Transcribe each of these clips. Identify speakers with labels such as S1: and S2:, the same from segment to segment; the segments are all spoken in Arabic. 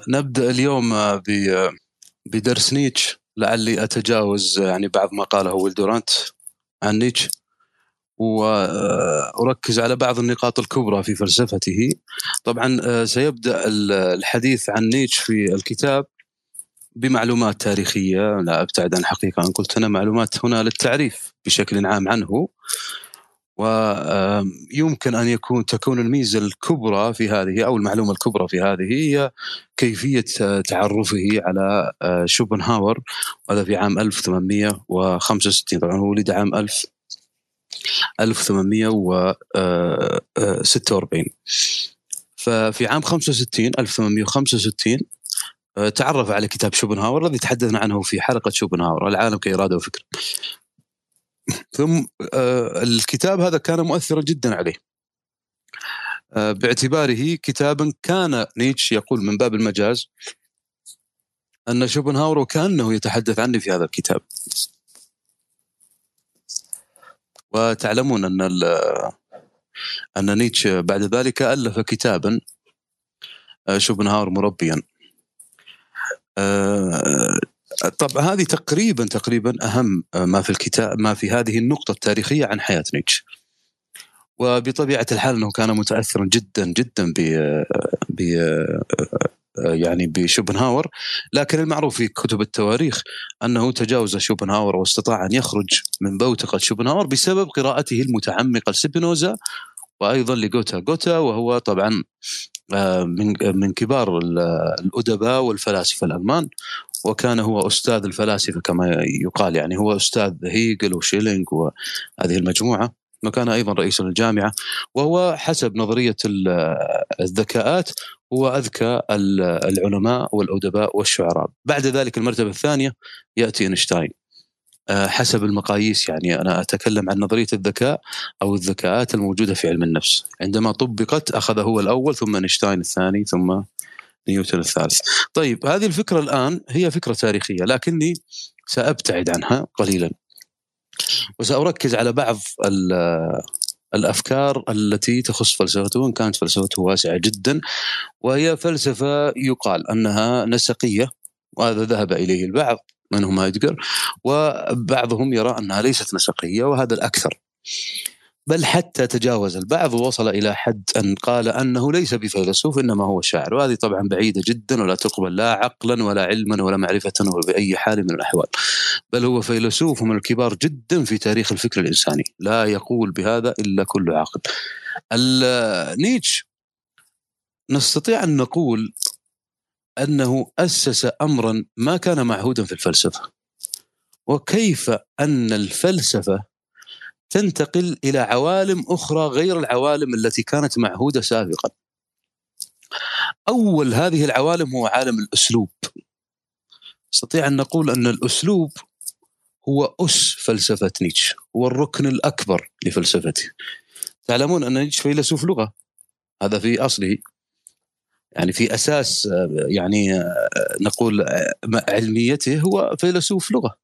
S1: آه نبدأ اليوم آه، بدرس نيتشه. لعلي أتجاوز يعني بعض ما قاله ويل ديورانت عن نيتشه. وأركز على بعض النقاط الكبرى في فلسفته. طبعا آه، سيبدأ الحديث عن نيتشه في الكتاب بمعلومات تاريخية. لا أبتعد عن حقيقة إن قلت أنا معلومات هنا للتعريف بشكل عام عنه. ويمكن أن يكون تكون الميزة الكبرى في هذه أو المعلومة الكبرى في هذه هي كيفية تعرفه على آه، شوبنهاور وهذا في عام 1865 طبعا هو ولد عام 1000 1846 ففي عام 65 1865 آه، تعرف على كتاب شوبنهاور الذي تحدثنا عنه في حلقة شوبنهاور. العالم كإرادة وفكر. ثم آه، الكتاب هذا كان مؤثرا جدا عليه. آه، باعتباره كتابا كان نيتش يقول من باب المجاز أن شوبنهاور وكأنه يتحدث عني في هذا الكتاب. وتعلمون أن أن نيتش بعد ذلك ألف كتابا آه، شوبنهاور مربيا. طب هذه تقريبا تقريبا أهم ما في الكتاب ما في هذه النقطة التاريخية عن حياة نيتشه. وبطبيعة الحال أنه كان متاثرا جدا جدا ب ب يعني بشوبنهاور. لكن المعروف في كتب التواريخ أنه تجاوز شوبنهاور واستطاع أن يخرج من بوتقة شوبنهاور بسبب قراءته المتعمقة لسبينوزا وأيضا لجوتا جوتا وهو طبعا آه، من من كبار الأدباء والفلاسفة الألمان. وكان هو أستاذ الفلاسفة كما يقال يعني هو أستاذ هيجل وشيلينج وهذه المجموعة وكان أيضا رئيس الجامعة وهو حسب نظرية الذكاءات هو أذكى العلماء والأدباء والشعراء. بعد ذلك المرتبة الثانية يأتي أينشتاين. آه، حسب المقاييس يعني أنا أتكلم عن نظرية الذكاء أو الذكاءات الموجودة في علم النفس. عندما طبقت اخذ هو الأول ثم أينشتاين الثاني ثم نيوتن الثالث طيب هذه الفكرة الآن هي فكرة تاريخية لكني سأبتعد عنها قليلا. وسأركز على بعض الأفكار التي تخص فلسفته وإن كانت فلسفته واسعة جدا وهي فلسفة يقال أنها نسقية وهذا ذهب إليه البعض منهم هايدجر وبعضهم يرى أنها ليست نسقية وهذا الأكثر. بل حتى تجاوز البعض ووصل إلى حد أن قال أنه ليس بفيلسوف إنما هو شاعر. وهذه طبعا بعيدة جدا ولا تقبل لا عقلا ولا علما ولا معرفة ولا بأي حال من الأحوال. بل هو فيلسوف من الكبار جدا في تاريخ الفكر الإنساني. لا يقول بهذا إلا كل عاقل. نيتش نستطيع أن نقول أنه أسس امرا ما كان معهودا في الفلسفة. وكيف أن الفلسفة تنتقل إلى عوالم أخرى غير العوالم التي كانت معهودة سابقا. أول هذه العوالم هو عالم الأسلوب. نستطيع أن نقول أن الأسلوب هو أس فلسفة نيتشه، هو الركن الأكبر لفلسفته. تعلمون أن نيتشه فيلسوف لغة هذا في أصله يعني في أساس يعني نقول علميته هو فيلسوف لغة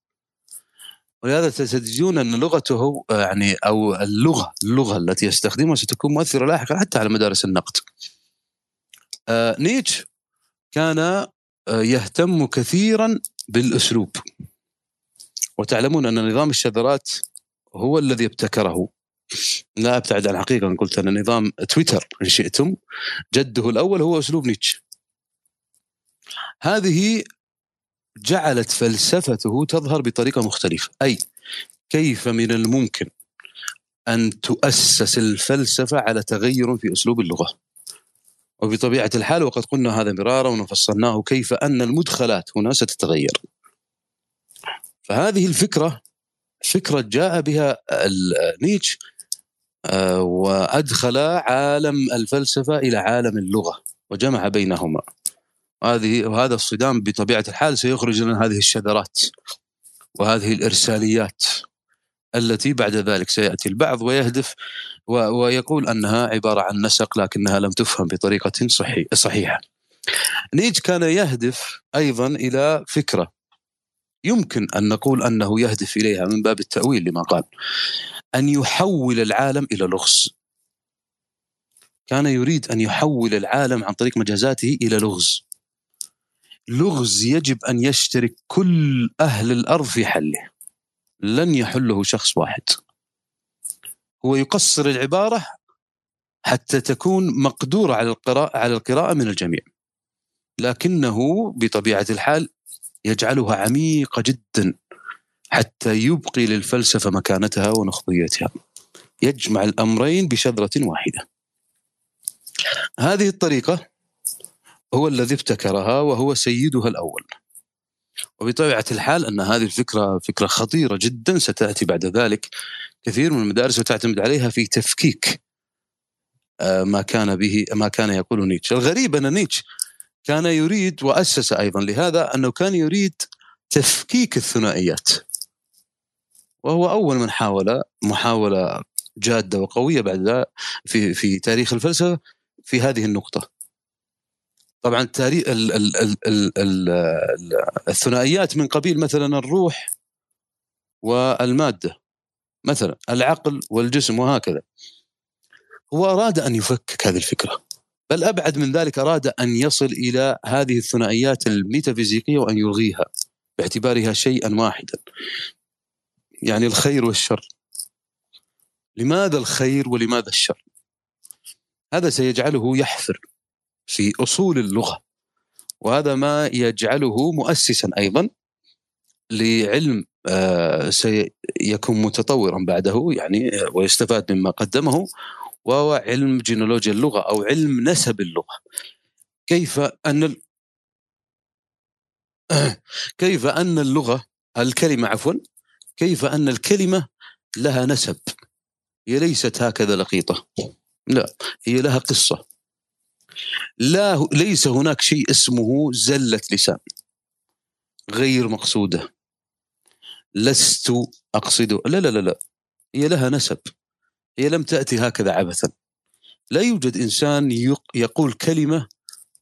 S1: ولهذا تجدون أن لغته يعني أو اللغة اللغة التي يستخدمها ستكون مؤثرة لاحقا حتى على مدارس النقد. آه نيتش كان آه يهتم كثيرا بالأسلوب. وتعلمون أن نظام الشذرات هو الذي ابتكره لا أبتعد عن الحقيقة ان قلت أن نظام تويتر إن شئتم جده الأول هو أسلوب نيتش. هذه جعلت فلسفته تظهر بطريقة مختلفة، أي كيف من الممكن أن تؤسس الفلسفة على تغير في أسلوب اللغة. وبطبيعة الحال وقد قلنا هذا مرارا وفصلناه كيف أن المدخلات هنا ستتغير. فهذه الفكرة فكرة جاء بها نيتش آه، وأدخل عالم الفلسفة إلى عالم اللغة وجمع بينهما. هذه وهذا الصدام بطبيعة الحال سيخرج لنا هذه الشذرات وهذه الإرساليات التي بعد ذلك سيأتي البعض ويهدف ويقول أنها عبارة عن نسق لكنها لم تفهم بطريقة صحي صحيحة. نيتش كان يهدف أيضا إلى فكرة. يمكن أن نقول أنه يهدف إليها من باب التأويل لما قال. أن يحول العالم إلى لغز. كان يريد أن يحول العالم عن طريق مجازاته إلى لغز. لغز يجب أن يشترك كل أهل الأرض في حله. لن يحله شخص واحد. هو يقصر العبارة حتى تكون مقدورة على القراءة على القراءة من الجميع. لكنه بطبيعة الحال يجعلها عميقة جدا حتى يبقي للفلسفة مكانتها ونخبيتها. يجمع الأمرين بشذرة واحدة. هذه الطريقة هو الذي ابتكرها وهو سيدها الأول. وبطبيعة الحال أن هذه الفكرة فكرة خطيرة جدا ستأتي بعد ذلك. كثير من المدارس وتعتمد عليها في تفكيك آه، ما كان به ما كان يقوله نيتشه، الغريب أن نيتشه كان يريد وأسس أيضا لهذا أنه كان يريد تفكيك الثنائيات. وهو أول من حاول محاولة جادة وقوية بعد في في تاريخ الفلسفة في هذه النقطة. طبعا تاريخ ال ال ال ال ال الثنائيات من قبيل مثلا الروح والمادة مثلا العقل والجسم وهكذا. هو أراد أن يفكك هذه الفكرة بل أبعد من ذلك أراد أن يصل إلى هذه الثنائيات الميتافيزيقية وأن يلغيها باعتبارها شيئا واحدا يعني الخير والشر. لماذا الخير ولماذا الشر؟ هذا سيجعله يحفر. في أصول اللغة. وهذا ما يجعله مؤسسا أيضا لعلم آه، سيكون متطورا بعده يعني ويستفاد مما قدمه وهو علم جينولوجيا اللغة أو علم نسب اللغة. كيف أن كيف أن اللغة الكلمة عفوا كيف أن الكلمة لها نسب؟ هي ليست هكذا لقيطة. لا هي لها قصة. لا ليس هناك شيء اسمه زلة لسان. غير مقصودة. لست اقصد لا لا لا لا. هي لها نسب. هي لم تأتي هكذا عبثا. لا يوجد إنسان يقول كلمة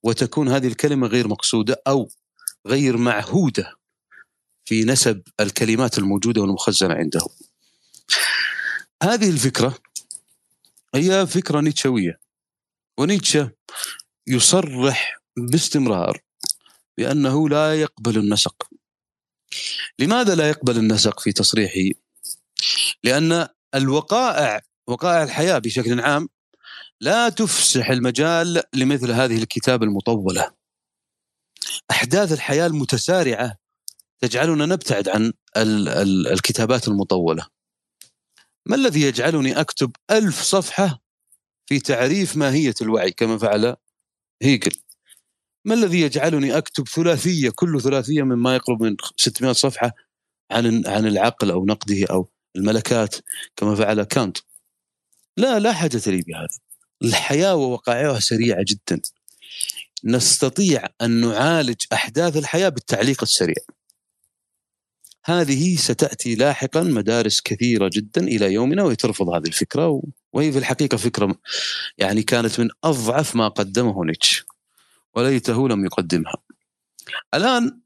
S1: وتكون هذه الكلمة غير مقصودة أو غير معهودة في نسب الكلمات الموجودة والمخزنة عنده. هذه الفكرة هي فكرة نيتشوية. ونيتشه يصرح باستمرار بأنه لا يقبل النسق لماذا لا يقبل النسق في تصريحه؟ لأن الوقائع وقائع الحياة بشكل عام لا تفسح المجال لمثل هذه الكتابه المطولة. أحداث الحياة المتسارعة تجعلنا نبتعد عن ال ال الكتابات المطولة. ما الذي يجعلني أكتب ألف صفحة في تعريف ماهية الوعي كما فعل هيجل؟ ما الذي يجعلني أكتب ثلاثية كل ثلاثية مما يقرب من 600 صفحة عن عن العقل أو نقده أو الملكات كما فعل كانت؟ لا لا حاجة لي بهذا الحياة ووقائعها سريعة جدا نستطيع أن نعالج أحداث الحياة بالتعليق السريع هذه ستأتي لاحقا مدارس كثيرة جدا إلى يومنا وترفض هذه الفكرة وهي في الحقيقة فكرة يعني كانت من أضعف ما قدمه نيتش وليته لم يقدمها. الآن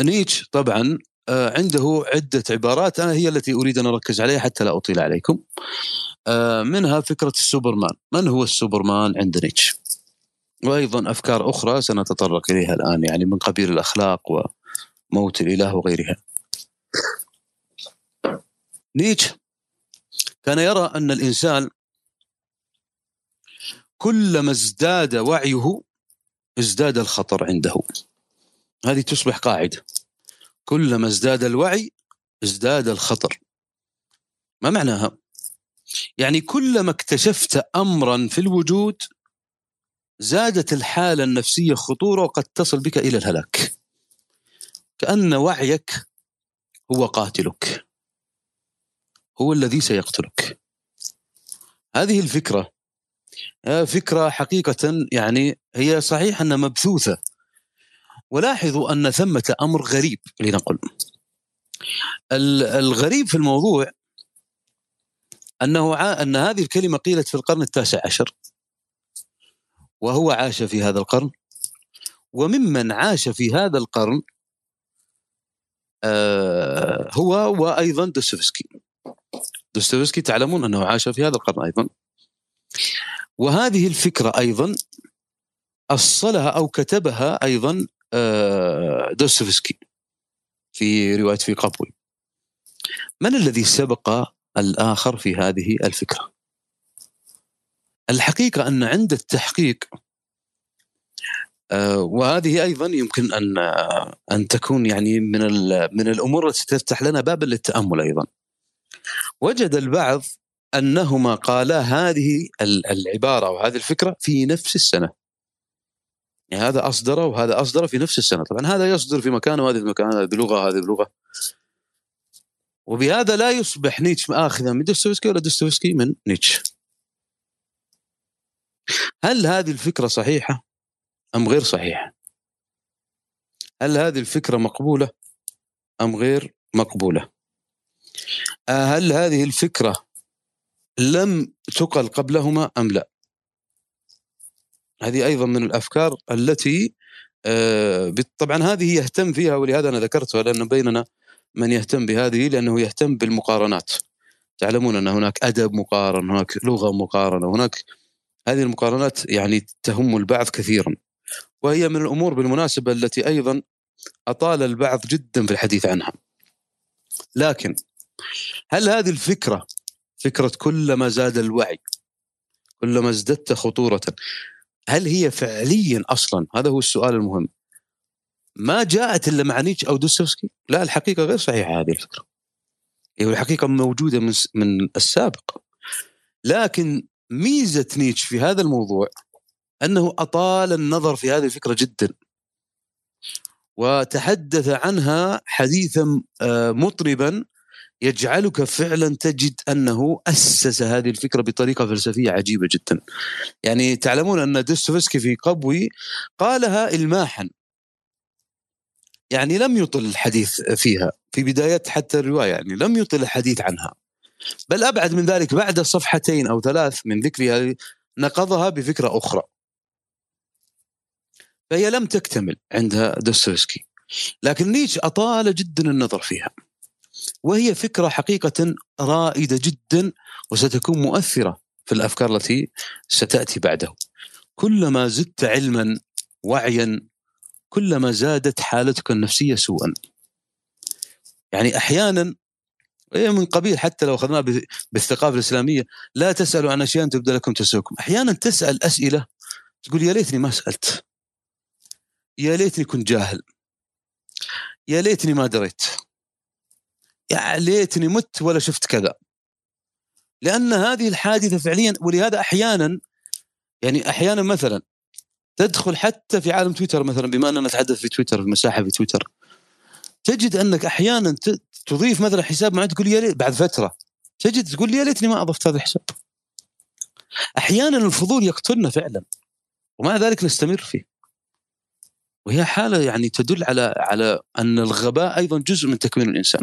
S1: نيتش طبعا آه، عنده عدة عبارات أنا هي التي أريد أن أركز عليها حتى لا أطيل عليكم. آه، منها فكرة السوبرمان. من هو السوبرمان عند نيتشه؟ وأيضا أفكار أخرى سنتطرق إليها الآن يعني من قبيل الأخلاق وموت الإله وغيرها. نيتشه كان يرى أن الإنسان كلما ازداد وعيه ازداد الخطر عنده. هذه تصبح قاعدة. كلما ازداد الوعي ازداد الخطر. ما معناها؟ يعني كلما اكتشفت امرا في الوجود زادت الحالة النفسية خطورة وقد تصل بك إلى الهلاك. كأن وعيك هو قاتلك. هو الذي سيقتلك. هذه الفكرة فكرة حقيقة يعني هي صحيح أنها مبثوثة. ولاحظوا أن ثمة أمر غريب لنقل. الغريب في الموضوع أنه ع... أن هذه الكلمة قيلت في القرن التاسع عشر وهو عاش في هذا القرن. وممن عاش في هذا القرن آه هو وأيضا دوستويفسكي. دوستويفسكي تعلمون أنه عاش في هذا القرن أيضا. وهذه الفكرة أيضا أصلها أو كتبها أيضا آه، دوستويفسكي في رواية في قبوي من الذي سبق الآخر في هذه الفكرة؟ الحقيقة أن عند التحقيق آه، وهذه أيضا يمكن أن أن تكون يعني من من الأمور التي تفتح لنا بابا للتأمل أيضا. وجد البعض أنهما قالا هذه العبارة أو هذه الفكرة في نفس السنة. يعني هذا أصدر وهذا أصدر في نفس السنة، طبعا هذا يصدر في مكان وهذا في مكان، هذا بلغه هذا بلغه. وبهذا لا يصبح نيتشه آخذا من دوستويفسكي ولا دوستويفسكي من نيتشه. هل هذه الفكرة صحيحة أم غير صحيحة؟ هل هذه الفكرة مقبولة أم غير مقبولة؟ هل هذه الفكرة لم تقل قبلهما أم لا؟ هذه أيضا من الأفكار التي آه، طبعا هذه يهتم فيها ولهذا أنا ذكرتها لأنه بيننا من يهتم بهذه لأنه يهتم بالمقارنات. تعلمون أن هناك أدب مقارن هناك لغة مقارنة هناك هذه المقارنات يعني تهم البعض كثيرا. وهي من الأمور بالمناسبة التي أيضا أطال البعض جدا في الحديث عنها. لكن هل هذه الفكرة فكرة كلما زاد الوعي كلما ازددت خطورة هل هي فعليا أصلا؟ هذا هو السؤال المهم. ما جاءت إلا مع نيتش أو دوستويفسكي؟ لا الحقيقة غير صحيحة هذه الفكرة. هي الحقيقة موجودة من من السابق. لكن ميزة نيتش في هذا الموضوع أنه أطال النظر في هذه الفكرة جدا. وتحدث عنها حديثا آه، مطربا يجعلك فعلا تجد أنه أسس هذه الفكرة بطريقة فلسفية عجيبة جدا. يعني تعلمون أن دوستويفسكي في قبوي قالها الماحا. يعني لم يطل الحديث فيها في بدايه حتى الرواية يعني لم يطل الحديث عنها. بل أبعد من ذلك بعد صفحتين أو ثلاث من ذكرها نقضها بفكرة أخرى. فهي لم تكتمل عند دوستويفسكي. لكن نيتش أطال جدا النظر فيها. وهي فكرة حقيقة رائدة جدا وستكون مؤثرة في الأفكار التي ستأتي بعده. كلما زدت علما وعيا كلما زادت حالتك النفسية سوءا. يعني أحيانا من قبيل حتى لو اخذناه بالثقافة الإسلامية لا تسألوا عن أشياء تبدا لكم تسؤكم، أحيانا تسأل أسئلة تقول يا ليتني ما سألت. يا ليتني كنت جاهل. يا ليتني ما دريت. يا ليتني مت ولا شفت كذا. لأن هذه الحادثة فعليا ولهذا أحيانا يعني أحيانا مثلا تدخل حتى في عالم تويتر مثلا بما أننا نتحدث في تويتر في مساحة في تويتر تجد أنك أحيانا تضيف مثلا حساب معين تقول يا ليت بعد فترة تجد تقول يا ليتني ما أضفت هذا الحساب. أحيانا الفضول يقتلنا فعلا ومع ذلك نستمر فيه. وهي حالة يعني تدل على على أن الغباء أيضا جزء من تكوين الإنسان.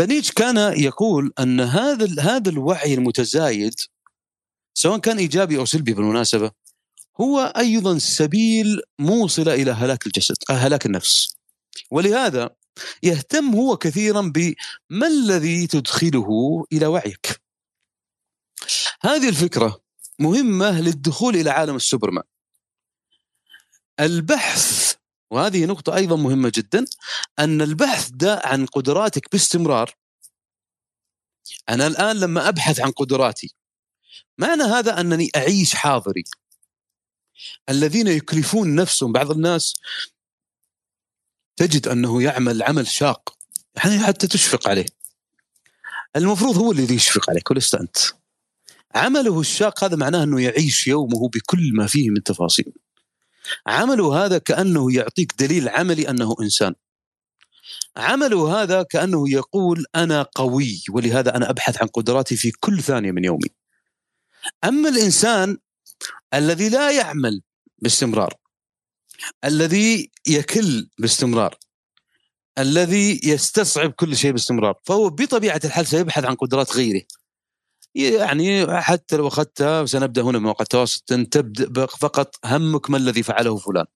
S1: فنيتش كان يقول أن هذا هذا الوعي المتزايد سواء كان إيجابي أو سلبي بالمناسبة هو أيضا سبيل موصل إلى هلاك الجسد آه، هلاك النفس. ولهذا يهتم هو كثيرا بما الذي تدخله إلى وعيك. هذه الفكرة مهمة للدخول إلى عالم السوبرمان. البحث وهذه نقطة أيضا مهمة جدا أن البحث ده عن قدراتك باستمرار. أنا الآن لما أبحث عن قدراتي معنى هذا أنني أعيش حاضري. الذين يكلفون نفسهم بعض الناس تجد أنه يعمل عمل شاق يعني حتى تشفق عليه. المفروض هو الذي يشفق عليك ولست أنت. عمله الشاق هذا معناه أنه يعيش يومه بكل ما فيه من تفاصيل. عمله هذا كأنه يعطيك دليل عملي أنه إنسان. عمله هذا كأنه يقول أنا قوي ولهذا أنا أبحث عن قدراتي في كل ثانية من يومي. أما الإنسان الذي لا يعمل باستمرار الذي يكل باستمرار الذي يستصعب كل شيء باستمرار فهو بطبيعة الحال سيبحث عن قدرات غيره. يعني حتى لو اخذتها سنبدأ هنا بمواقع التواصل تبدأ فقط همك ما الذي فعله فلان.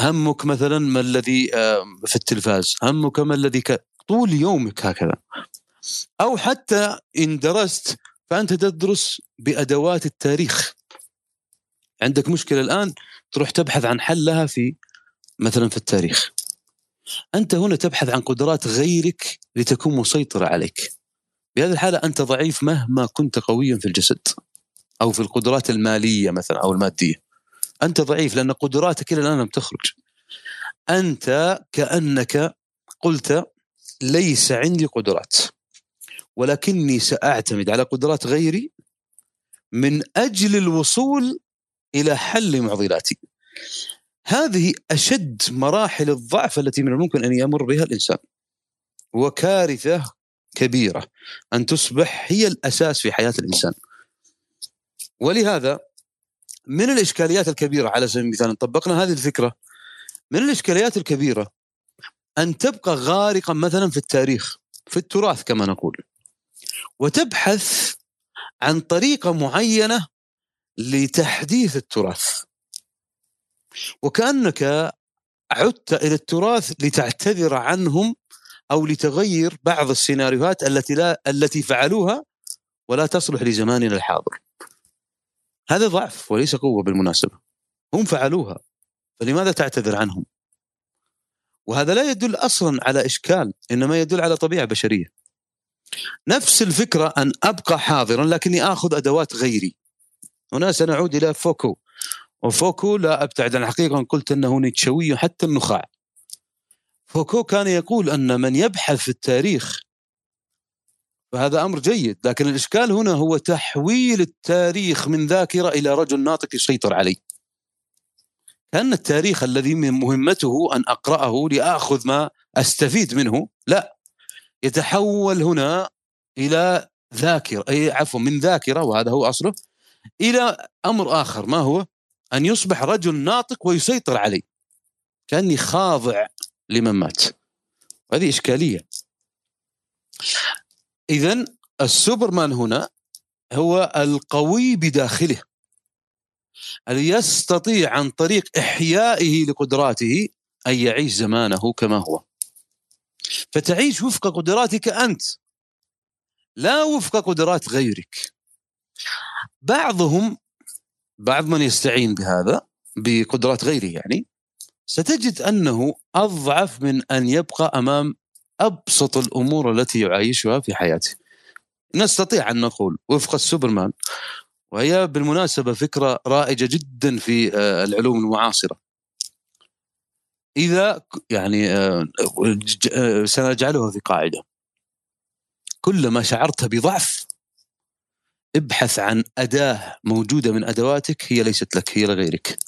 S1: همك مثلا ما الذي في التلفاز. همك ما الذي ك... طول يومك هكذا. أو حتى إن درست فأنت تدرس بأدوات التاريخ. عندك مشكلة الآن؟ تروح تبحث عن حل لها في مثلا في التاريخ. أنت هنا تبحث عن قدرات غيرك لتكون مسيطرة عليك. بهذه الحالة أنت ضعيف مهما كنت قويا في الجسد أو في القدرات المالية مثلا أو المادية. أنت ضعيف لأن قدراتك إلى الآن لم تخرج. أنت كأنك قلت ليس عندي قدرات ولكني سأعتمد على قدرات غيري من أجل الوصول إلى حل معضلاتي. هذه أشد مراحل الضعف التي من الممكن أن يمر بها الإنسان. وكارثة كبيرة أن تصبح هي الأساس في حياة الإنسان. ولهذا من الإشكاليات الكبيرة على سبيل المثال طبقنا هذه الفكرة من الإشكاليات الكبيرة أن تبقى غارقا مثلا في التاريخ في التراث كما نقول وتبحث عن طريقة معينة لتحديث التراث. وكأنك عدت إلى التراث لتعتذر عنهم أو لتغير بعض السيناريوهات التي لا التي فعلوها ولا تصلح لزماننا الحاضر. هذا ضعف وليس قوة بالمناسبة. هم فعلوها فلماذا تعتذر عنهم؟ وهذا لا يدل أصلا على إشكال إنما يدل على طبيعة بشرية. نفس الفكرة أن أبقى حاضرا لكني آخذ أدوات غيري. هنا سنعود إلى فوكو وفوكو لا أبتعد عن الحقيقة إن قلت إنه نيتشوي حتى النخاع. فوكو كان يقول أن من يبحث في التاريخ فهذا أمر جيد لكن الإشكال هنا هو تحويل التاريخ من ذاكرة إلى رجل ناطق يسيطر عليه. كأن التاريخ الذي من مهمته أن أقرأه لآخذ ما أستفيد منه لا. يتحول هنا إلى ذاكرة أي عفوا من ذاكرة وهذا هو أصله إلى أمر آخر ما هو؟ أن يصبح رجل ناطق ويسيطر عليه. كأني خاضع لمن مات. هذه إشكالية. إذا السوبرمان هنا هو القوي بداخله. الذي يستطيع عن طريق إحيائه لقدراته أن يعيش زمانه كما هو. فتعيش وفق قدراتك أنت. لا وفق قدرات غيرك. بعضهم بعض من يستعين بهذا بقدرات غيره يعني ستجد أنه أضعف من أن يبقى أمام أبسط الأمور التي يعايشها في حياته. نستطيع أن نقول وفق السوبرمان وهي بالمناسبة فكرة رائجة جدا في آه، العلوم المعاصرة. إذا يعني آه، آه، سنجعلها في قاعدة كلما شعرت بضعف ابحث عن أداة موجودة من أدواتك هي ليست لك هي لغيرك.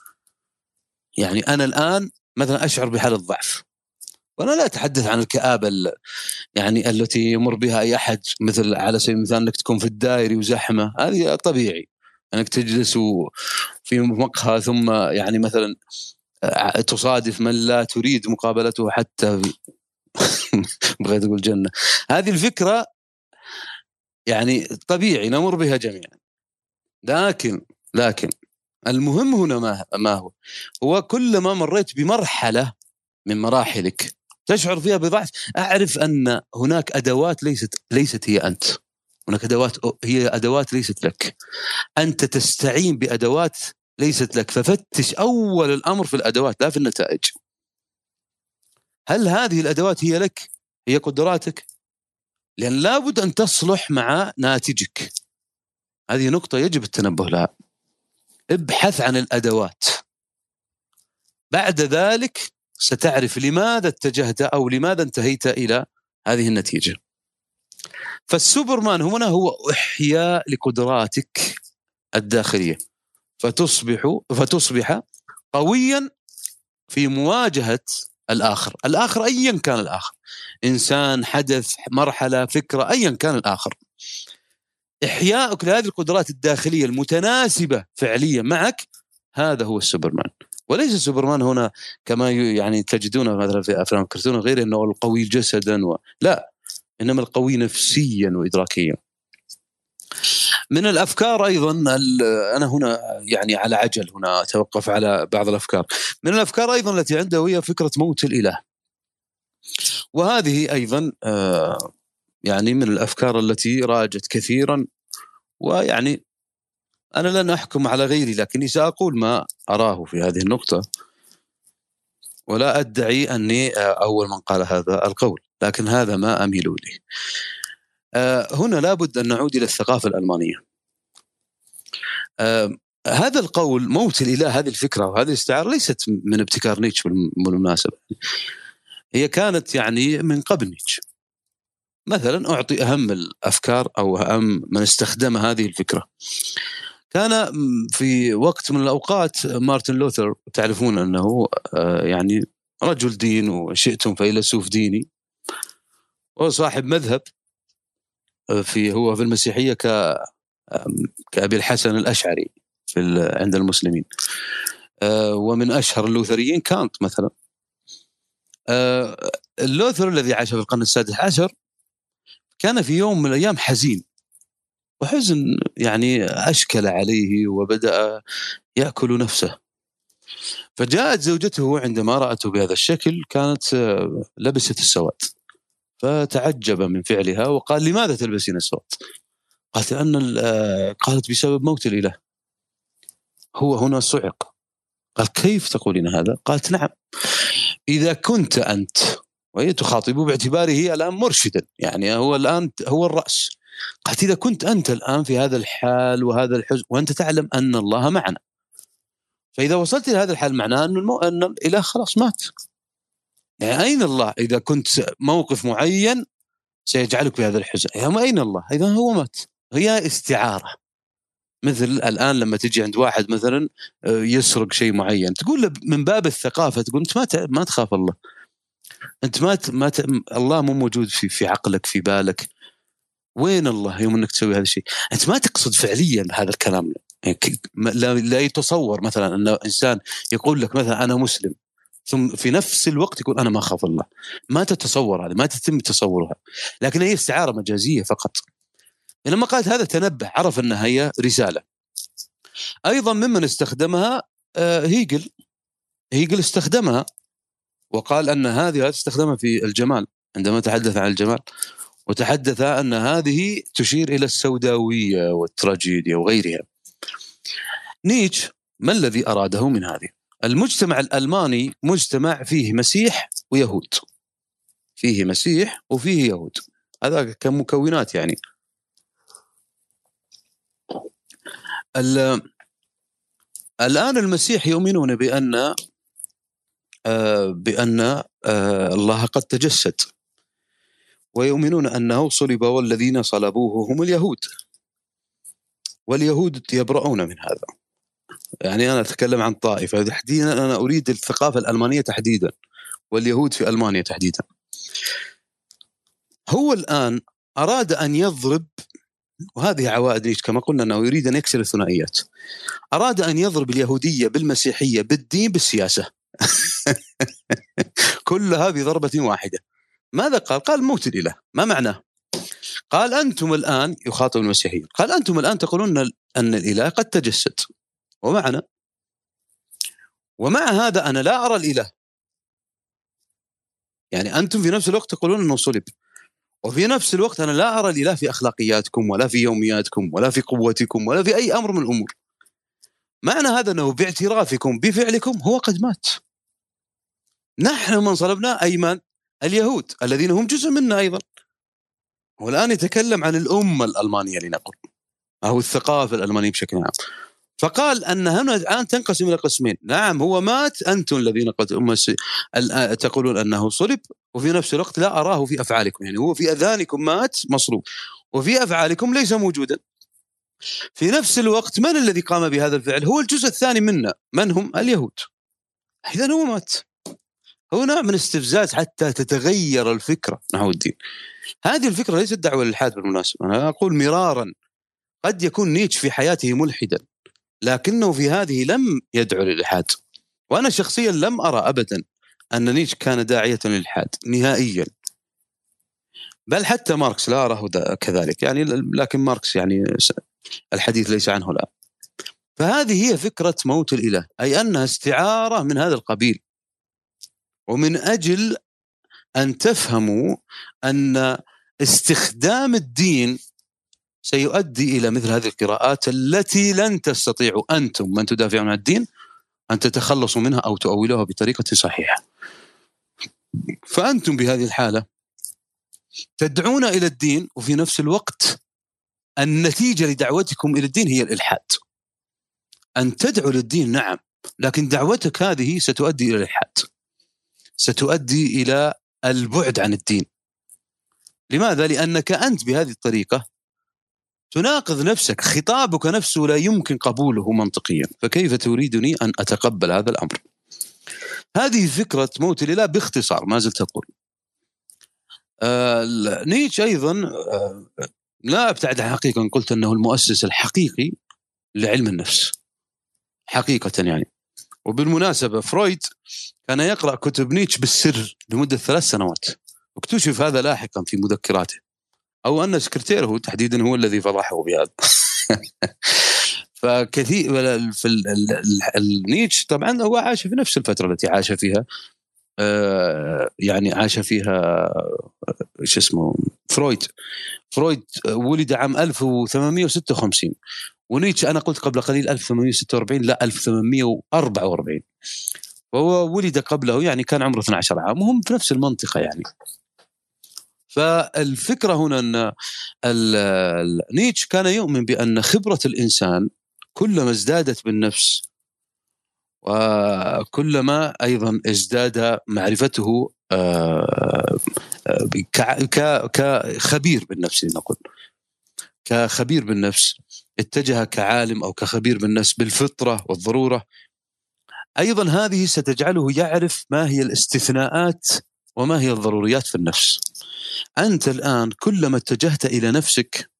S1: يعني أنا الآن مثلا أشعر بحاله ضعف وأنا لا أتحدث عن الكآبة يعني التي يمر بها أي أحد مثل على سبيل المثال إنك تكون في الدائري وزحمة. هذه طبيعي. إنك تجلس في مقهى ثم يعني مثلا آه، تصادف من لا تريد مقابلته حتى بغيت أقول جنة. هذه الفكرة يعني طبيعي نمر بها جميعا. لكن لكن المهم هنا ما ما هو؟ هو كلما مريت بمرحلة من مراحلك تشعر فيها بضعف. أعرف أن هناك أدوات ليست ليست هي أنت. هناك أدوات هي أدوات ليست لك. أنت تستعين بأدوات ليست لك. ففتش أول الأمر في الأدوات لا في النتائج. هل هذه الأدوات هي لك؟ هي قدراتك؟ لأن لابد أن تصلح مع ناتجك. هذه نقطة يجب التنبه لها. ابحث عن الأدوات. بعد ذلك ستعرف لماذا اتجهت أو لماذا انتهيت إلى هذه النتيجة. فالسوبرمان هنا هو إحياء لقدراتك الداخلية. فتصبح فتصبح قويا في مواجهة الآخر، الآخر ايا كان الآخر، إنسان، حدث، مرحلة، فكرة، ايا كان الآخر. احيائك لهذه القدرات الداخلية المتناسبة فعليا معك هذا هو السوبرمان. وليس السوبرمان هنا كما يعني تجدونه مثلا في أفلام الكرتون وغيره إنه القوي جسدا و... لا إنما القوي نفسيا وادراكيا. من الأفكار أيضا أنا هنا يعني على عجل هنا أتوقف على بعض الأفكار. من الأفكار أيضا التي عنده هي فكرة موت الإله. وهذه أيضا آه يعني من الأفكار التي راجت كثيرا ويعني أنا لن أحكم على غيري لكني سأقول ما أراه في هذه النقطة. ولا أدعي أني أول من قال هذا القول لكن هذا ما أميل إليه. آه، هنا لابد أن نعود إلى الثقافة الألمانية. آه، هذا القول موت الإله هذه الفكرة وهذه الاستعارة ليست من ابتكار نيتشه بالمناسبة. هي كانت يعني من قبل نيتشه. مثلا أعطي أهم الأفكار أو أهم من استخدم هذه الفكرة. كان في وقت من الأوقات مارتن لوثر تعرفون أنه آه، يعني رجل دين وإن شئتم فيلسوف ديني وصاحب مذهب في هو في المسيحية ك كأبي الحسن الأشعري في عند المسلمين. آه، ومن أشهر اللوثريين كانت مثلا. آه، اللوثر الذي عاش في القرن السادس عشر كان في يوم من الأيام حزين وحزن يعني أشكل عليه وبدأ يأكل نفسه فجاءت زوجته عندما رأته بهذا الشكل كانت آه، لبست السواد فتعجب من فعلها وقال لماذا تلبسين السواد؟ قالت لأن آه، قالت بسبب موت الإله هو هنا صعق قال كيف تقولين هذا؟ قالت نعم إذا كنت أنت وهي تخاطبه باعتباره هي الآن مرشدا. يعني هو الآن هو الرأس. قالت إذا كنت أنت الآن في هذا الحال وهذا الحزن وأنت تعلم أن الله معنا. فإذا وصلت إلى هذا الحال معناه أن, المو... أن الإله خلاص مات. يعني أين الله؟ إذا كنت موقف معين سيجعلك في هذا الحزن. يعني أين الله؟ إذا هو مات. هي استعارة. مثل الآن لما تجي عند واحد مثلا آه، يسرق شيء معين تقول له من باب الثقافة تقول أنت ما ما تخاف الله. أنت ما ما الله مو موجود في في عقلك في بالك. وين الله يوم إنك تسوي هذا الشيء؟ أنت ما تقصد فعليا هذا الكلام. يعني لا يتصور مثلا أن إنسان يقول لك مثلا أنا مسلم ثم في نفس الوقت يقول أنا ما أخاف الله. ما تتصور هذا ما تتم تصورها لكن هي استعارة مجازية فقط. لما قالت هذا تنبه عرف أنها هي رسالة. أيضا ممن استخدمها آه، هيجل. هيجل استخدمها. وقال أن هذه استخدمها في الجمال عندما تحدث عن الجمال وتحدث أن هذه تشير إلى السوداوية والتراجيديا وغيرها. نيتش ما الذي أراده من هذه؟ المجتمع الألماني مجتمع فيه مسيح ويهود. فيه مسيح وفيه يهود. هذا كمكونات يعني. الآن المسيح يؤمنون بأن آه، بأن آه، الله قد تجسد. ويؤمنون أنه صلب والذين صلبوه هم اليهود. واليهود يبرؤون من هذا. يعني أنا أتكلم عن طائفة. تحديدا أنا أريد الثقافة الألمانية تحديدا واليهود في ألمانيا تحديدا. هو الآن أراد أن يضرب وهذه عوائد نيتشه كما قلنا أنه يريد أن يكسر الثنائيات. أراد أن يضرب اليهودية بالمسيحية بالدين بالسياسة. كل هذه ضربة واحدة. ماذا قال؟ قال موت الإله. ما معناه؟ قال أنتم الآن يخاطب المسيحيين قال أنتم الآن تقولون أن الإله قد تجسد. ومعنا ومع هذا أنا لا أرى الإله. يعني أنتم في نفس الوقت تقولون أنه صلب. وفي نفس الوقت أنا لا أرى الإله في أخلاقياتكم ولا في يومياتكم ولا في قوتكم ولا في أي أمر من الأمور. معنى هذا أنه باعترافكم بفعلكم هو قد مات. نحن من صلبنا أي من اليهود الذين هم جزء منا أيضا والآن يتكلم عن الأمة الألمانية لنقل أو الثقافة الألمانية بشكل عام فقال أن هنا الآن تنقسم إلى قسمين، نعم هو مات أنتم الذين قد تقولون أنه صلب وفي نفس الوقت لا أراه في أفعالكم، يعني هو في اذهانكم مات مصلوب وفي أفعالكم ليس موجودا. في نفس الوقت من الذي قام بهذا الفعل؟ هو الجزء الثاني منا، من هم؟ اليهود. اذا هو مات. هو نوع من استفزاز حتى تتغير الفكرة. نحو الدين. هذه الفكرة ليست دعوة للالحاد بالمناسبة، أنا أقول مرارا قد يكون نيتش في حياته ملحدا لكنه في هذه لم يدعو للإلحاد. وأنا شخصيا لم أرى أبدا أن نيتش كان داعية للإلحاد نهائيا. بل حتى ماركس لا أراه كذلك. يعني لكن ماركس يعني الحديث ليس عنه الآن فهذه هي فكرة موت الإله أي أنها استعارة من هذا القبيل. ومن أجل أن تفهموا أن استخدام الدين سيؤدي إلى مثل هذه القراءات التي لن تستطيعوا أنتم من تدافعون عن الدين أن تتخلصوا منها أو تؤولوها بطريقة صحيحة. فأنتم بهذه الحالة تدعون إلى الدين وفي نفس الوقت النتيجة لدعوتكم إلى الدين هي الإلحاد. أن تدعو للدين نعم لكن دعوتك هذه ستؤدي إلى الإلحاد. ستؤدي إلى البعد عن الدين. لماذا؟ لأنك أنت بهذه الطريقة تناقض نفسك. خطابك نفسه لا يمكن قبوله منطقيا. فكيف تريدني أن أتقبل هذا الأمر؟ هذه فكرة موت الإله باختصار ما زلت أقول. آه نيتش أيضا آه لا أبتعد عن حقيقة قلت أنه المؤسس الحقيقي لعلم النفس. حقيقة يعني. وبالمناسبة فرويد كان يقرأ كتب نيتش بالسر لمدة ثلاث سنوات واكتشف هذا لاحقا في مذكراته. أو أن سكرتيره تحديدا هو الذي فضحه بهذا. فكثير في النيتش طبعا هو عاش في نفس الفترة التي عاش فيها. آه، يعني عاش فيها شو اسمه فرويد. فرويد ولد عام 1856 ونيتشه أنا قلت قبل قليل 1846 لا 1844 وهو ولد قبله يعني كان عمره 12 عام وهم في نفس المنطقة يعني. فالفكرة هنا أن نيتش كان يؤمن بأن خبرة الإنسان كلما ازدادت بالنفس وكلما أيضا ازداد معرفته آه، كخبير بالنفس لنقل كخبير بالنفس اتجه كعالم أو كخبير بالنفس بالفطرة والضرورة. أيضا هذه ستجعله يعرف ما هي الاستثناءات وما هي الضروريات في النفس. أنت الآن كلما اتجهت إلى نفسك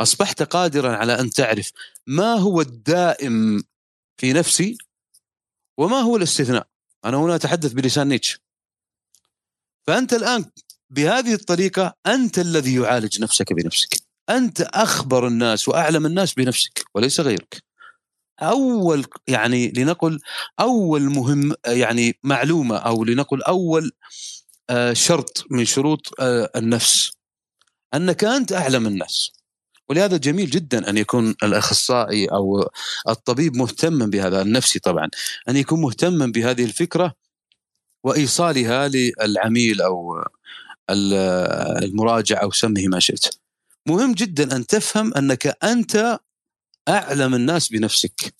S1: أصبحت قادرا على أن تعرف ما هو الدائم في نفسي وما هو الاستثناء. أنا هنا أتحدث بلسان نيتشه فأنت الآن بهذه الطريقة أنت الذي يعالج نفسك بنفسك. أنت أخبر الناس وأعلم الناس بنفسك وليس غيرك. أول يعني لنقل أول مهم يعني معلومة أو لنقل أول آه، شرط من شروط آه، النفس انك انت أعلم الناس ولهذا جميل جدا أن يكون الأخصائي أو الطبيب مهتما بهذا النفسي طبعا أن يكون مهتما بهذه الفكرة وإيصالها للعميل أو المراجع أو سمه ما شئت. مهم جدا أن تفهم أنك أنت أعلم الناس بنفسك.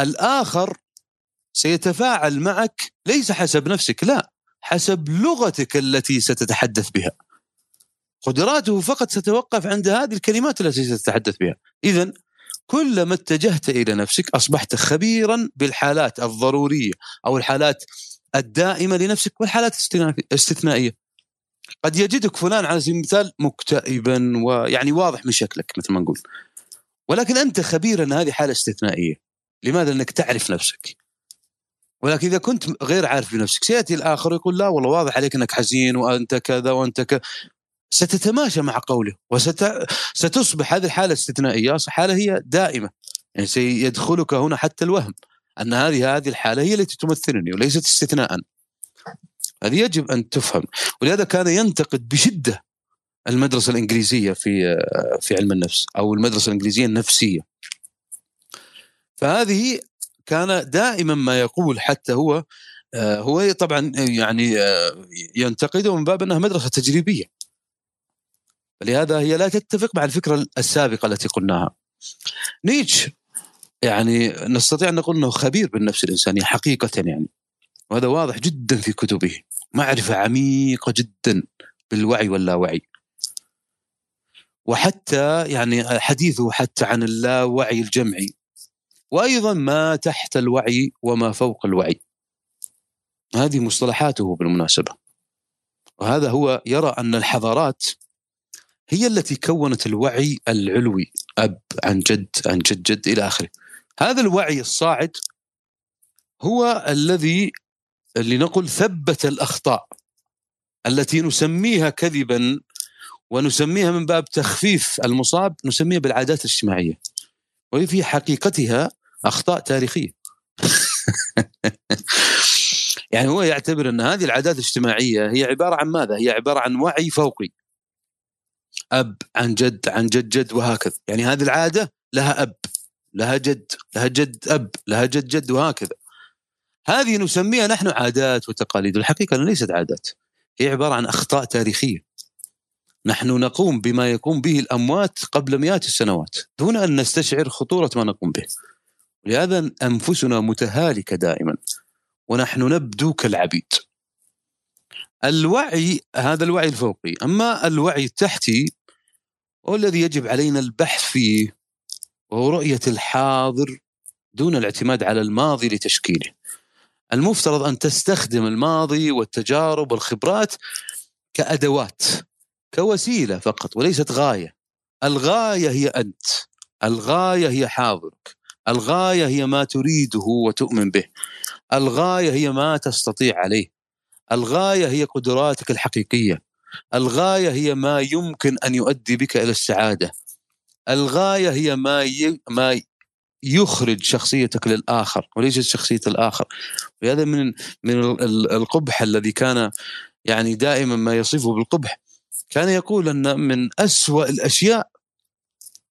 S1: الآخر سيتفاعل معك ليس حسب نفسك لا حسب لغتك التي ستتحدث بها. قدراته فقط ستتوقف عند هذه الكلمات التي ستتحدث بها. إذا كلما اتجهت إلى نفسك أصبحت خبيرا بالحالات الضرورية أو الحالات الدائمة لنفسك والحالات الاستثنائية. قد يجدك فلان على سبيل المثال مكتئبا ويعني واضح من شكلك مثل ما نقول. ولكن أنت خبير أن هذه حالة استثنائية. لماذا؟ لأنك تعرف نفسك. ولكن إذا كنت غير عارف بنفسك سيأتي الآخر يقول لا والله واضح عليك إنك حزين وأنت كذا وأنت كذا ستتماشى مع قوله وستصبح هذه الحالة استثنائية. حالة هي دائمة. يعني سيدخلك هنا حتى الوهم أن هذه هذه الحالة هي التي تمثلني وليست استثناء. هذه يجب أن تفهم. ولهذا كان ينتقد بشدة المدرسة الإنجليزية في في علم النفس أو المدرسة الإنجليزية النفسية. فهذه كان دائما ما يقول حتى هو آه، هو طبعا يعني آه، ينتقده من باب أنها مدرسة تجريبية. لهذا هي لا تتفق مع الفكرة السابقة التي قلناها. نيتش يعني نستطيع أن نقول إنه خبير بالنفس الإنسانية حقيقة يعني. وهذا واضح جدا في كتبه. معرفة عميقة جدا بالوعي واللاوعي. وحتى يعني حديثه حتى عن اللاوعي الجمعي. وأيضا ما تحت الوعي وما فوق الوعي. هذه مصطلحاته بالمناسبة. وهذا هو يرى أن الحضارات هي التي كونت الوعي العلوي أب عن جد عن جد جد إلى آخره. هذا الوعي الصاعد هو الذي لنقل ثبت الأخطاء التي نسميها كذبا ونسميها من باب تخفيف المصاب نسميها بالعادات الاجتماعية. وهي في حقيقتها أخطاء تاريخية. يعني هو يعتبر أن هذه العادات الاجتماعية هي عبارة عن ماذا؟ هي عبارة عن وعي فوقي. أب عن جد عن جد جد وهكذا. يعني هذه العادة لها أب لها جد لها جد أب لها جد جد وهكذا. هذه نسميها نحن عادات وتقاليد. الحقيقة ليست عادات. هي عبارة عن أخطاء تاريخية. نحن نقوم بما يقوم به الأموات قبل مئات السنوات دون أن نستشعر خطورة ما نقوم به. لهذا أنفسنا متهالكة دائما ونحن نبدو كالعبيد. الوعي هذا الوعي الفوقي. أما الوعي التحتي هو الذي يجب علينا البحث فيه وهو رؤية الحاضر دون الاعتماد على الماضي لتشكيله. المفترض أن تستخدم الماضي والتجارب والخبرات كأدوات. كوسيلة فقط وليست غاية. الغاية هي أنت. الغاية هي حاضرك. الغاية هي ما تريده وتؤمن به. الغاية هي ما تستطيع عليه. الغاية هي قدراتك الحقيقية. الغاية هي ما يمكن أن يؤدي بك إلى السعادة. الغاية هي ما ي... ما يخرج شخصيتك للآخر وليست شخصية الآخر. وهذا من من القبح الذي كان يعني دائما ما يصفه بالقبح. كان يقول أن من أسوأ الأشياء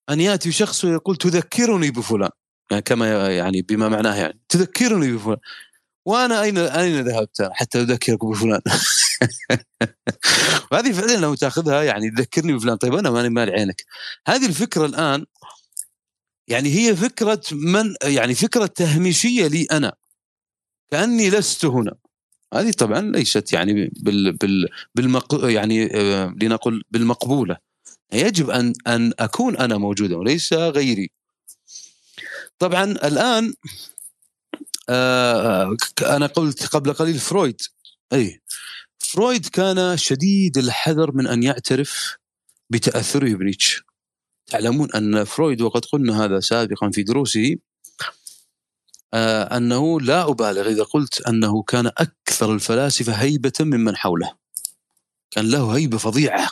S1: أن يأتي شخص ويقول تذكرني بفلان. يعني كما يعني بما معناه يعني تذكرني بفلان. وأنا أين أين ذهبت حتى أذكرك بفلان؟ وهذه فعلا لو تأخذها يعني تذكرني بفلان. طيب أنا ماني مال عينك. هذه الفكرة الآن يعني هي فكرة من يعني فكرة تهميشية لي أنا. كأني لست هنا. هذه طبعا ليست يعني بال بال بالمق يعني آه لنقل بالمقبولة. يجب أن أن أكون أنا موجودا وليس غيري. طبعا الآن آه أنا قلت قبل قليل فرويد. اي فرويد كان شديد الحذر من أن يعترف بتأثره بنيتشه. تعلمون أن فرويد وقد قلنا هذا سابقا في دروسه آه أنه لا أبالغ إذا قلت أنه كان أكثر الفلاسفة هيبة ممن حوله. كان له هيبة فظيعة.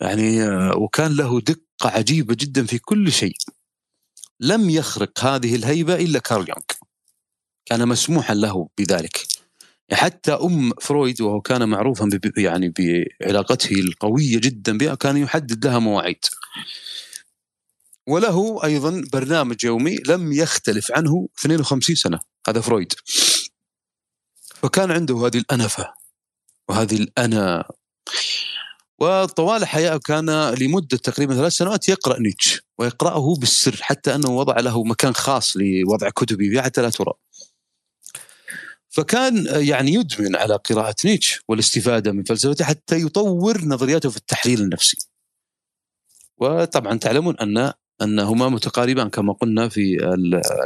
S1: يعني آه وكان له دقة عجيبة جدا في كل شيء. لم يخرق هذه الهيبة إلا كارل يونغ. كان مسموحا له بذلك. حتى أم فرويد وهو كان معروفا يعني بعلاقته القوية جدا بها كان يحدد لها مواعيد. وله أيضا برنامج يومي لم يختلف عنه 52 سنة هذا فرويد. فكان عنده هذه الأنفة وهذه الأنا. وطوال حياته كان لمدة تقريبا ثلاث سنوات يقرأ نيتش ويقرأه بالسر حتى أنه وضع له مكان خاص لوضع كتبه فيه حتى لا ترى. فكان يعني يدمن على قراءة نيتش والاستفادة من فلسفته حتى يطور نظرياته في التحليل النفسي. وطبعا تعلمون أن أنهما متقاربان كما قلنا في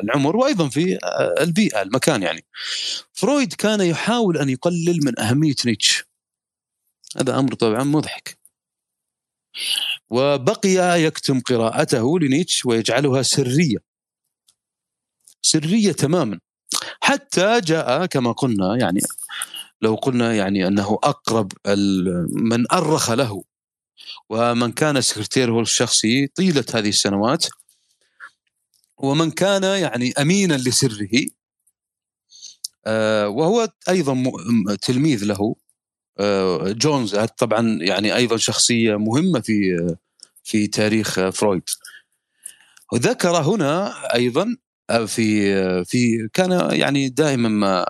S1: العمر وأيضا في البيئة المكان يعني. فرويد كان يحاول أن يقلل من أهمية نيتش هذا أمر طبعا مضحك. وبقي يكتم قراءته لنيتش ويجعلها سرية. سرية تماما. حتى جاء كما قلنا يعني لو قلنا يعني أنه أقرب من أرخ له. ومن كان سكرتيره الشخصي طيلة هذه السنوات ومن كان يعني أمينا لسره وهو أيضا تلميذ له جونز. طبعا يعني أيضا شخصية مهمة في في تاريخ فرويد. وذكر هنا أيضا في في كان يعني دائما ما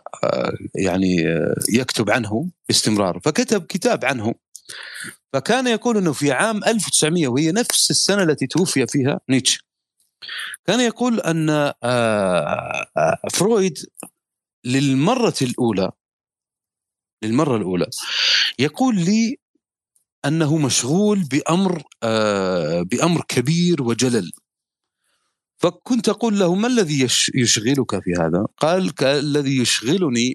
S1: يعني يكتب عنه باستمرار فكتب كتاب عنه. فكان يقول إنه في عام 1900 وهي نفس السنة التي توفي فيها نيتشه. كان يقول أن فرويد للمرة الأولى للمرة الأولى يقول لي أنه مشغول بأمر آه بأمر كبير وجلل. فكنت أقول له ما الذي يشغلك في هذا؟ قال الذي يشغلني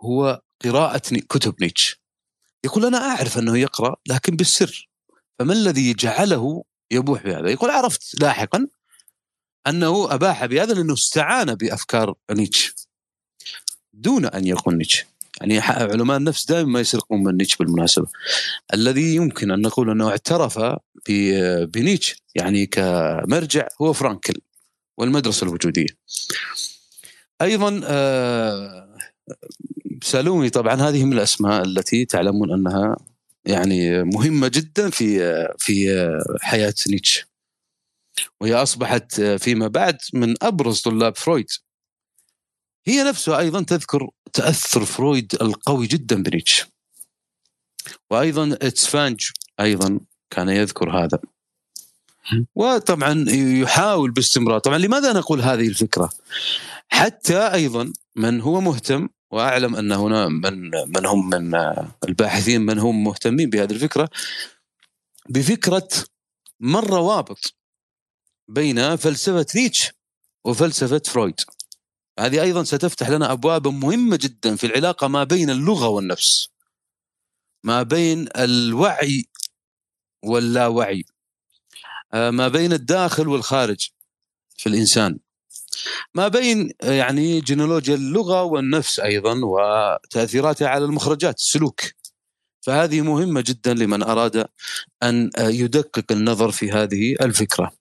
S1: هو قراءة كتب نيتش يقول أنا أعرف أنه يقرأ لكن بالسر. فما الذي جعله يبوح بهذا؟ يقول عرفت لاحقا أنه أباح بهذا لأنه استعان بأفكار نيتش دون أن يقول نيتش يعني علماء النفس دائما ما يسرقون من نيتش بالمناسبة. الذي يمكن أن نقول أنه اعترف بنيتش يعني كمرجع هو فرانكل والمدرسة الوجودية. أيضا آه، سألوني طبعا هذه من الأسماء التي تعلمون أنها يعني مهمة جدا في في حياة نيتشه. وهي أصبحت فيما بعد من أبرز طلاب فرويد. هي نفسها أيضا تذكر تأثر فرويد القوي جدا بنيتشه. وأيضا تسفانج أيضا كان يذكر هذا. وطبعا يحاول باستمرار. طبعا لماذا نقول هذه الفكرة؟ حتى أيضا من هو مهتم وأعلم أن هنا من من هم من الباحثين من هم مهتمين بهذه الفكرة بفكرة ما الروابط بين فلسفة نيتشه وفلسفة فرويد؟ هذه أيضا ستفتح لنا ابوابا مهمة جدا في العلاقة ما بين اللغة والنفس ما بين الوعي واللاوعي آه، ما بين الداخل والخارج في الإنسان. ما بين آه، يعني جينولوجيا اللغة والنفس أيضا وتاثيراتها على المخرجات السلوك فهذه مهمة جدا لمن أراد أن آه، يدقق النظر في هذه الفكرة.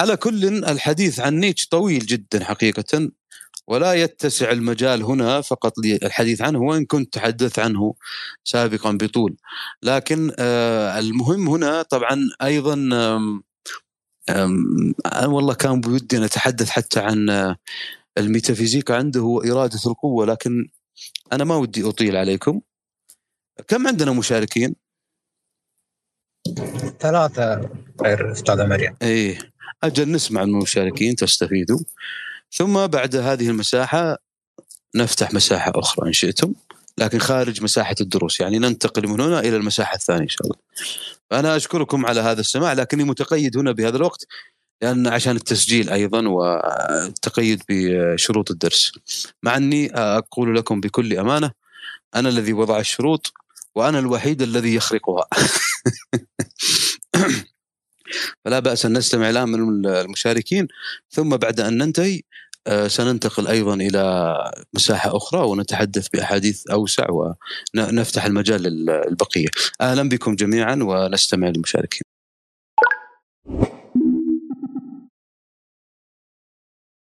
S1: على كل الحديث عن نيتش طويل جدا حقيقة ولا يتسع المجال هنا فقط للحديث عنه وإن كنت تحدثت عنه سابقا بطول لكن المهم هنا طبعا أيضا أنا والله كان بودي أن أتحدث حتى عن الميتافيزيقا عنده وإرادة القوة لكن أنا ما ودي أطيل عليكم. كم عندنا مشاركين؟
S2: ثلاثة غير أستاذة مريم.
S1: إيه أجل نسمع المشاركين تستفيدوا. ثم بعد هذه المساحة نفتح مساحة أخرى إن شئتم. لكن خارج مساحة الدروس. يعني ننتقل من هنا إلى المساحة الثانية إن شاء الله. أنا أشكركم على هذا السماع لكني متقيد هنا بهذا الوقت لأن عشان التسجيل أيضا والتقيد بشروط الدرس. مع أني أقول لكم بكل أمانة أنا الذي وضع الشروط وأنا الوحيد الذي يخرقها. فلا بأس أن نستمع الآن من المشاركين ثم بعد أن ننتهي سننتقل أيضا إلى مساحة أخرى ونتحدث بأحاديث أوسع ونفتح المجال للبقية. أهلا بكم جميعا ونستمع للمشاركين.